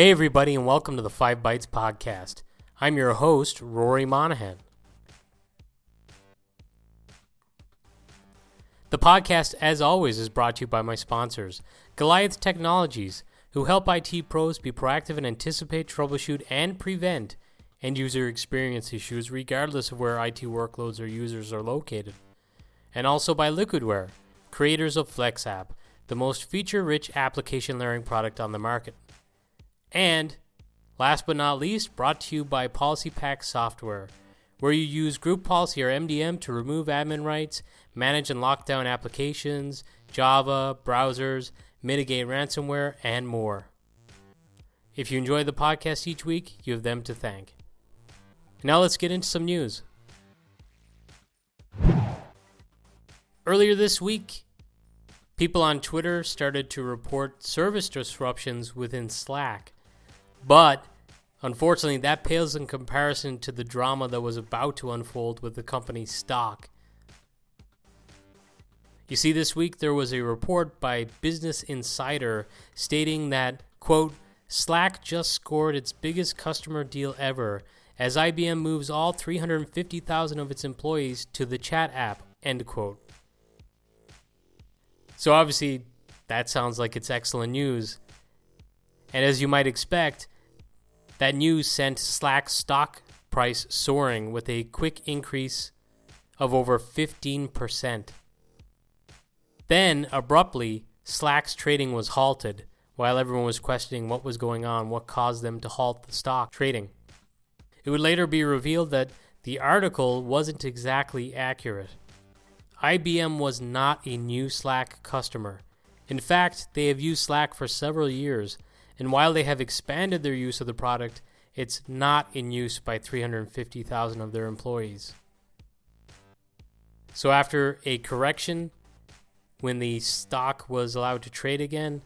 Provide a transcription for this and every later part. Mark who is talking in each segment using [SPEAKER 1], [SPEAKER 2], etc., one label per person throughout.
[SPEAKER 1] Hey, everybody, and welcome to the Five Bytes Podcast. I'm your host, Rory Monaghan. The podcast, as always, is brought to you by my sponsors, Goliath Technologies, who help IT pros be proactive and anticipate, troubleshoot, and prevent end user experience issues regardless of where IT workloads or users are located. And also by Liquidware, creators of FlexApp, the most feature rich application layering product on the market. And last but not least, brought to you by PolicyPak Software, where you use group policy or MDM to remove admin rights, manage and lock down applications, Java, browsers, mitigate ransomware, and more. If you enjoy the podcast each week, you have them to thank. Now let's get into some news. Earlier this week, people on Twitter started to report service disruptions within Slack. But unfortunately, that pales in comparison to the drama that was about to unfold with the company's stock. You see, this week there was a report by Business Insider stating that, quote, Slack just scored its biggest customer deal ever as IBM moves all 350,000 of its employees to the chat app, end quote. So obviously, that sounds like it's excellent news. And as you might expect, that news sent Slack's stock price soaring with a quick increase of over 15%. Then, abruptly, Slack's trading was halted while everyone was questioning what was going on, what caused them to halt the stock trading. It would later be revealed that the article wasn't exactly accurate. IBM was not a new Slack customer. In fact, they have used Slack for several years, and while they have expanded their use of the product, it's not in use by 350,000 of their employees. So, after a correction, when the stock was allowed to trade again,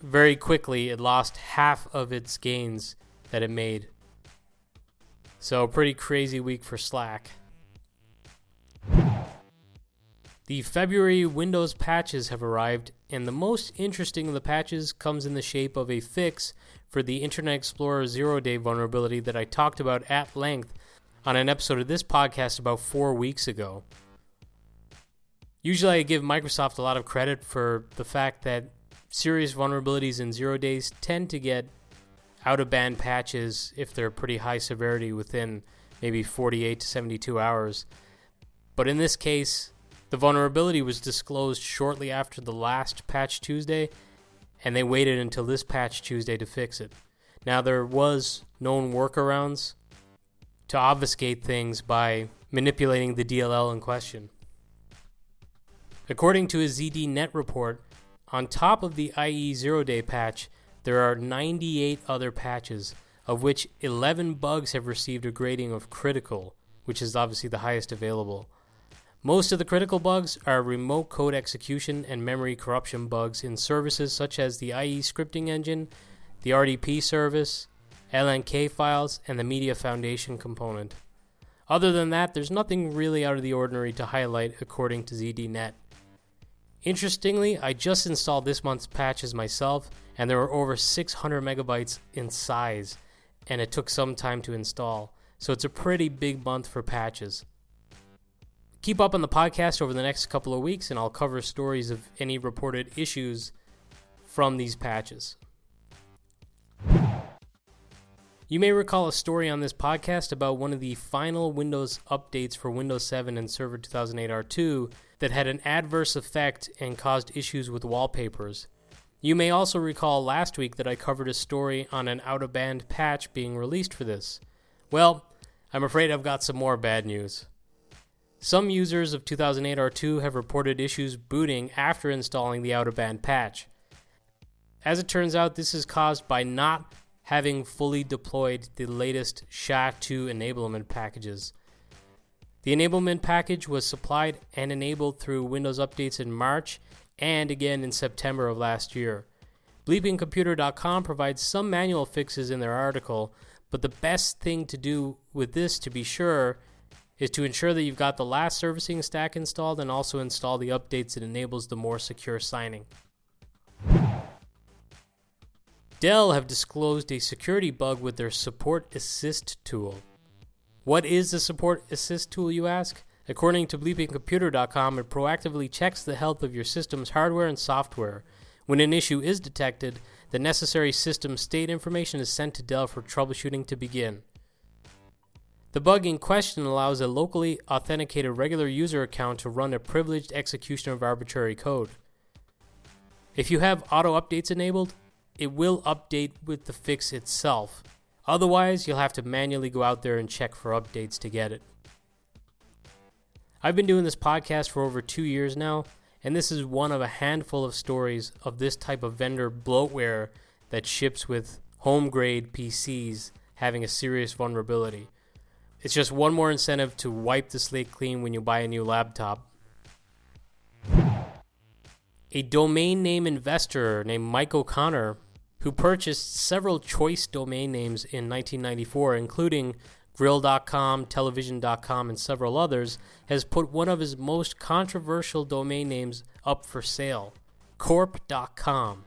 [SPEAKER 1] very quickly it lost half of its gains that it made. So, pretty crazy week for Slack. The February Windows patches have arrived, and the most interesting of the patches comes in the shape of a fix for the Internet Explorer zero day vulnerability that I talked about at length on an episode of this podcast about four weeks ago. Usually, I give Microsoft a lot of credit for the fact that serious vulnerabilities in zero days tend to get out of band patches if they're pretty high severity within maybe 48 to 72 hours. But in this case, the vulnerability was disclosed shortly after the last patch Tuesday, and they waited until this patch Tuesday to fix it. Now there was known workarounds to obfuscate things by manipulating the DLL in question. According to a ZDNet report, on top of the IE 0 day patch, there are 98 other patches, of which 11 bugs have received a grading of critical, which is obviously the highest available. Most of the critical bugs are remote code execution and memory corruption bugs in services such as the IE scripting engine, the RDP service, LNK files, and the Media Foundation component. Other than that, there's nothing really out of the ordinary to highlight according to ZDNet. Interestingly, I just installed this month's patches myself, and there were over 600 megabytes in size, and it took some time to install. So it's a pretty big month for patches. Keep up on the podcast over the next couple of weeks, and I'll cover stories of any reported issues from these patches. You may recall a story on this podcast about one of the final Windows updates for Windows 7 and Server 2008 R2 that had an adverse effect and caused issues with wallpapers. You may also recall last week that I covered a story on an out of band patch being released for this. Well, I'm afraid I've got some more bad news. Some users of 2008 R2 have reported issues booting after installing the out of band patch. As it turns out, this is caused by not having fully deployed the latest SHA-2 enablement packages. The enablement package was supplied and enabled through Windows updates in March and again in September of last year. BleepingComputer.com provides some manual fixes in their article, but the best thing to do with this, to be sure, is to ensure that you've got the last servicing stack installed and also install the updates that enables the more secure signing. Dell have disclosed a security bug with their Support Assist tool. What is the Support Assist tool, you ask? According to bleepingcomputer.com, it proactively checks the health of your system's hardware and software. When an issue is detected, the necessary system state information is sent to Dell for troubleshooting to begin. The bug in question allows a locally authenticated regular user account to run a privileged execution of arbitrary code. If you have auto updates enabled, it will update with the fix itself. Otherwise, you'll have to manually go out there and check for updates to get it. I've been doing this podcast for over two years now, and this is one of a handful of stories of this type of vendor bloatware that ships with home grade PCs having a serious vulnerability. It's just one more incentive to wipe the slate clean when you buy a new laptop. A domain name investor named Mike O'Connor, who purchased several choice domain names in 1994, including Grill.com, Television.com, and several others, has put one of his most controversial domain names up for sale Corp.com.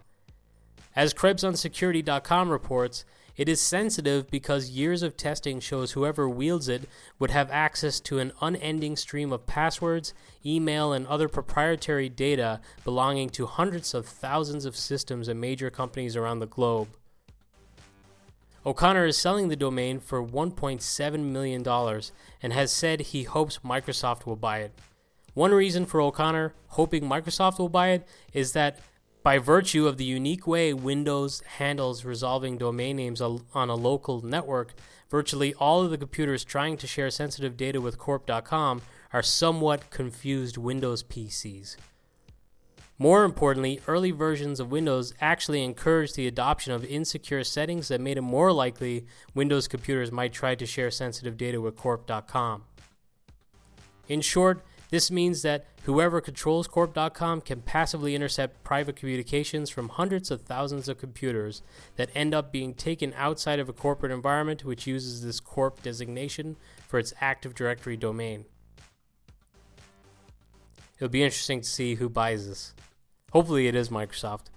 [SPEAKER 1] As Krebs on Security.com reports, it is sensitive because years of testing shows whoever wields it would have access to an unending stream of passwords, email, and other proprietary data belonging to hundreds of thousands of systems and major companies around the globe. O'Connor is selling the domain for $1.7 million and has said he hopes Microsoft will buy it. One reason for O'Connor hoping Microsoft will buy it is that by virtue of the unique way Windows handles resolving domain names on a local network, virtually all of the computers trying to share sensitive data with Corp.com are somewhat confused Windows PCs. More importantly, early versions of Windows actually encouraged the adoption of insecure settings that made it more likely Windows computers might try to share sensitive data with Corp.com. In short, this means that whoever controls Corp.com can passively intercept private communications from hundreds of thousands of computers that end up being taken outside of a corporate environment which uses this Corp designation for its Active Directory domain. It'll be interesting to see who buys this. Hopefully, it is Microsoft.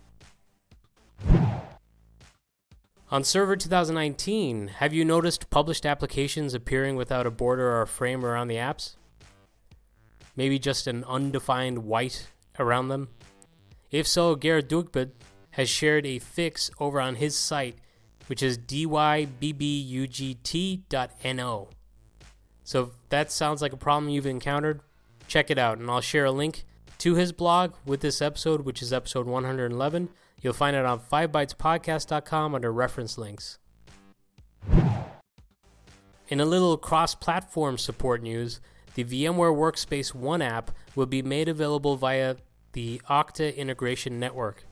[SPEAKER 1] On Server 2019, have you noticed published applications appearing without a border or a frame around the apps? Maybe just an undefined white around them? If so, Gerrit Dybbugt has shared a fix over on his site, which is dybbugt.no. So if that sounds like a problem you've encountered, check it out, and I'll share a link to his blog with this episode, which is episode 111. You'll find it on 5bytespodcast.com under reference links. In a little cross platform support news, the VMware Workspace ONE app will be made available via the Okta Integration Network.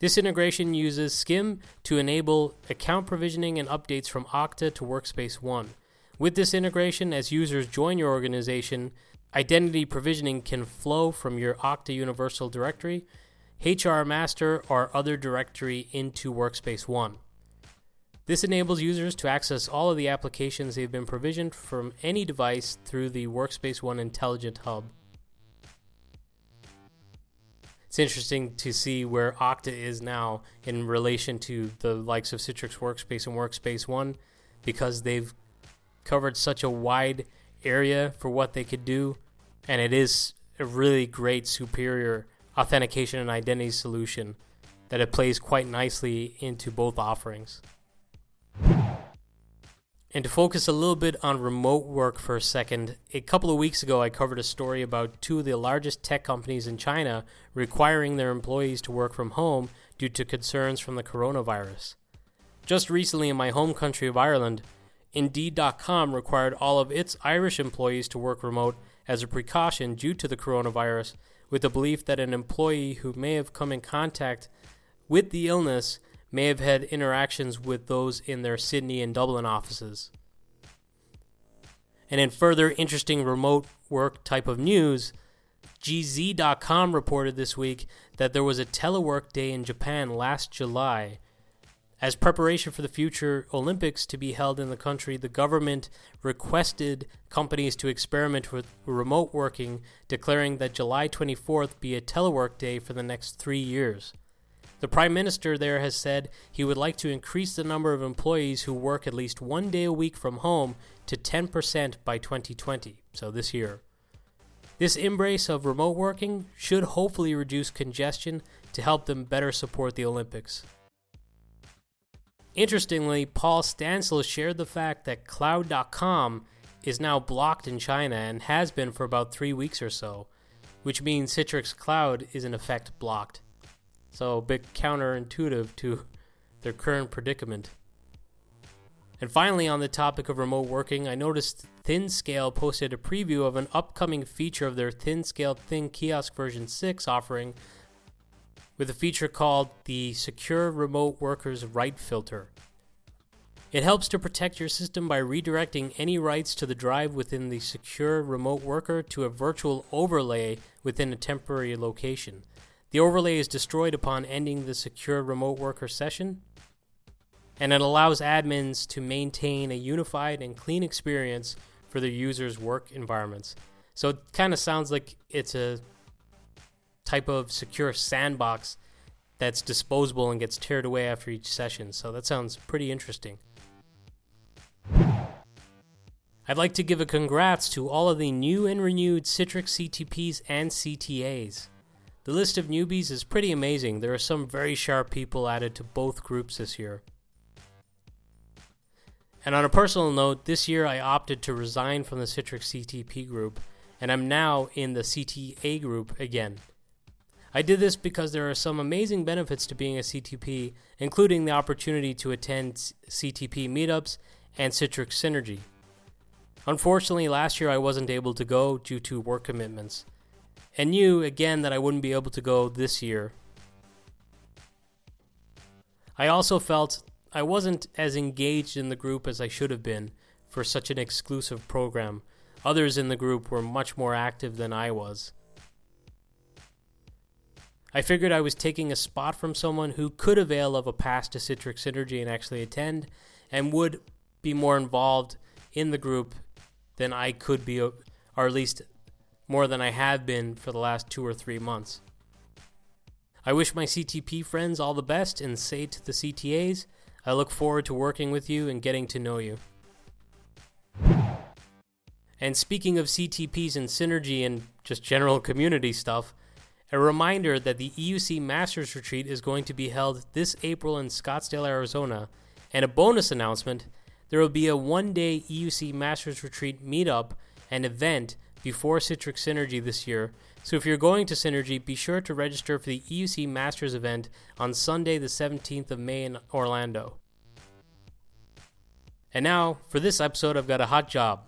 [SPEAKER 1] This integration uses SCIM to enable account provisioning and updates from Okta to Workspace ONE. With this integration, as users join your organization, identity provisioning can flow from your Okta Universal Directory, HR Master, or other directory into Workspace ONE. This enables users to access all of the applications they've been provisioned from any device through the Workspace ONE Intelligent Hub. It's interesting to see where Okta is now in relation to the likes of Citrix Workspace and Workspace ONE because they've covered such a wide area for what they could do, and it is a really great, superior authentication and identity solution that it plays quite nicely into both offerings. And to focus a little bit on remote work for a second, a couple of weeks ago I covered a story about two of the largest tech companies in China requiring their employees to work from home due to concerns from the coronavirus. Just recently in my home country of Ireland, Indeed.com required all of its Irish employees to work remote as a precaution due to the coronavirus, with the belief that an employee who may have come in contact with the illness may have had interactions with those in their Sydney and Dublin offices. And in further interesting remote work type of news, QZ.com reported this week that there was a telework day in Japan last July. As preparation for the future Olympics to be held in the country, the government requested companies to experiment with remote working, declaring that July 24th be a telework day for the next three years. The Prime Minister there has said he would like to increase the number of employees who work at least one day a week from home to 10% by 2020, so this year. This embrace of remote working should hopefully reduce congestion to help them better support the Olympics. Interestingly, Paul Stansel shared the fact that Cloud.com is now blocked in China and has been for about three weeks or so, which means Citrix Cloud is in effect blocked. So a bit counterintuitive to their current predicament. And finally, on the topic of remote working, I noticed ThinScale posted a preview of an upcoming feature of their ThinScale Thin Kiosk version 6 offering with a feature called the Secure Remote Workers Write Filter. It helps to protect your system by redirecting any writes to the drive within the secure remote worker to a virtual overlay within a temporary location. The overlay is destroyed upon ending the secure remote worker session, and it allows admins to maintain a unified and clean experience for their users' work environments. So it kind of sounds like it's a type of secure sandbox that's disposable and gets teared away after each session. So that sounds pretty interesting. I'd like to give a congrats to all of the new and renewed Citrix CTPs and CTAs. The list of newbies is pretty amazing. There are some very sharp people added to both groups this year. And on a personal note, this year I opted to resign from the Citrix CTP group, and I'm now in the CTA group again. I did this because there are some amazing benefits to being a CTP, including the opportunity to attend CTP meetups and Citrix Synergy. Unfortunately, last year I wasn't able to go due to work commitments, and knew again that I wouldn't be able to go this year. I also felt I wasn't as engaged in the group as I should have been for such an exclusive program. Others in the group were much more active than I was. I figured I was taking a spot from someone who could avail of a pass to Citrix Synergy and actually attend, and would be more involved in the group than I could be, or at least more than I have been for the last two or three months. I wish my CTP friends all the best and say to the CTAs, I look forward to working with you and getting to know you. And speaking of CTPs and synergy and just general community stuff, a reminder that the EUC Masters Retreat is going to be held this April in Scottsdale, Arizona, and a bonus announcement there will be a one day EUC Masters Retreat meetup and event before Citrix Synergy this year. So if you're going to Synergy, be sure to register for the EUC Masters event on Sunday, the 17th of May in Orlando. And now, for this episode, I've got a hot job.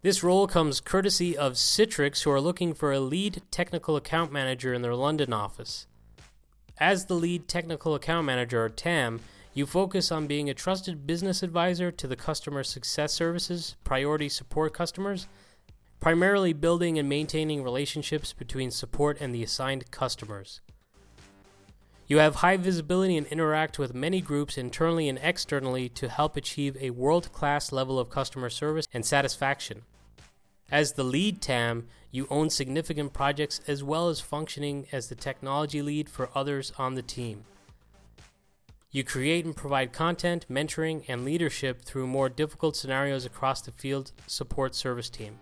[SPEAKER 1] This role comes courtesy of Citrix, who are looking for a lead technical account manager in their London office. As the lead technical account manager, or TAM, you focus on being a trusted business advisor to the customer success services, priority support customers, primarily building and maintaining relationships between support and the assigned customers. You have high visibility and interact with many groups internally and externally to help achieve a world class level of customer service and satisfaction. As the lead TAM, you own significant projects as well as functioning as the technology lead for others on the team. You create and provide content, mentoring, and leadership through more difficult scenarios across the field support service team.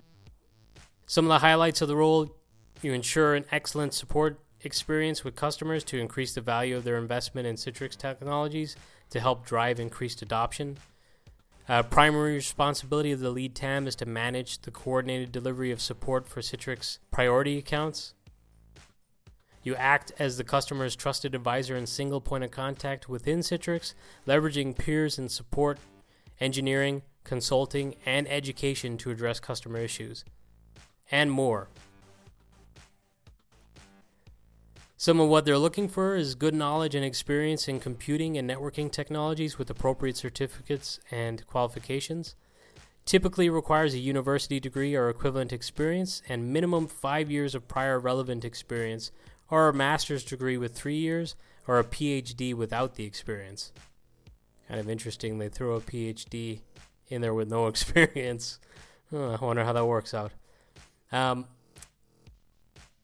[SPEAKER 1] Some of the highlights of the role you ensure an excellent support experience with customers to increase the value of their investment in Citrix technologies to help drive increased adoption. Uh, primary responsibility of the lead TAM is to manage the coordinated delivery of support for Citrix priority accounts. You act as the customer's trusted advisor and single point of contact within Citrix, leveraging peers in support, engineering, consulting, and education to address customer issues, and more. Some of what they're looking for is good knowledge and experience in computing and networking technologies with appropriate certificates and qualifications. Typically requires a university degree or equivalent experience and minimum five years of prior relevant experience or a master's degree with three years, or a PhD without the experience. Kind of interesting, they throw a PhD in there with no experience. Oh, I wonder how that works out. Um,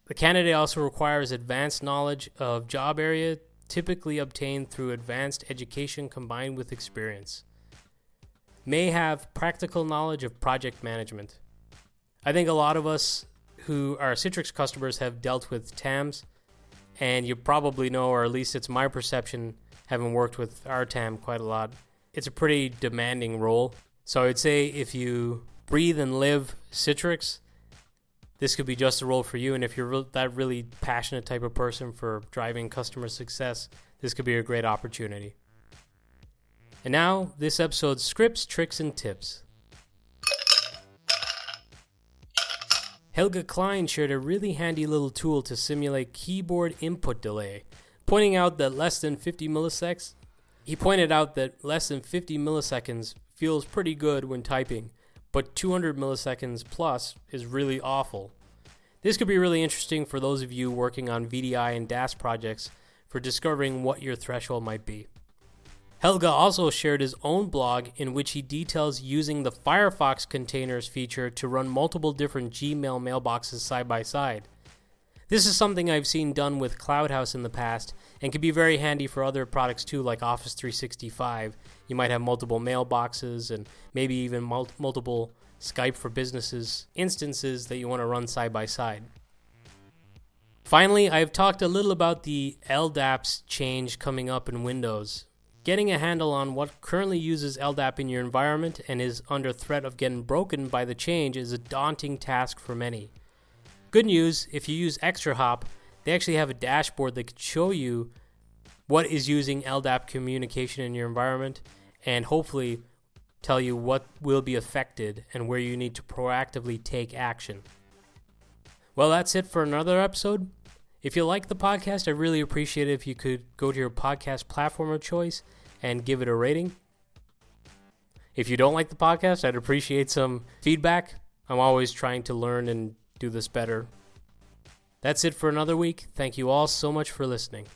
[SPEAKER 1] The candidate also requires advanced knowledge of job area, typically obtained through advanced education combined with experience. May have practical knowledge of project management. I think a lot of us who are Citrix customers have dealt with TAMs, and you probably know, or at least it's my perception, having worked with our TAM quite a lot. It's a pretty demanding role. So I'd say if you breathe and live Citrix, this could be just a role for you. And if you're that really passionate type of person for driving customer success, this could be a great opportunity. And now, this episode's scripts, tricks, and tips. Helge Klein shared a really handy little tool to simulate keyboard input delay, pointing out that less than 50 milliseconds. He pointed out that less than 50 milliseconds feels pretty good when typing, but 200 milliseconds plus is really awful. This could be really interesting for those of you working on VDI and DaaS projects for discovering what your threshold might be. Helge also shared his own blog in which he details using the Firefox containers feature to run multiple different Gmail mailboxes side by side. This is something I've seen done with CloudHouse in the past and can be very handy for other products too, like Office 365. You might have multiple mailboxes and maybe even mul- multiple Skype for Businesses instances that you want to run side by side. Finally, I've talked a little about the LDAPs change coming up in Windows. Getting a handle on what currently uses LDAP in your environment and is under threat of getting broken by the change is a daunting task for many. Good news if you use ExtraHop, they actually have a dashboard that can show you what is using LDAP communication in your environment and hopefully tell you what will be affected and where you need to proactively take action. Well, that's it for another episode. If you like the podcast, I really appreciate it if you could go to your podcast platform of choice and give it a rating. If you don't like the podcast, I'd appreciate some feedback. I'm always trying to learn and do this better. That's it for another week. Thank you all so much for listening.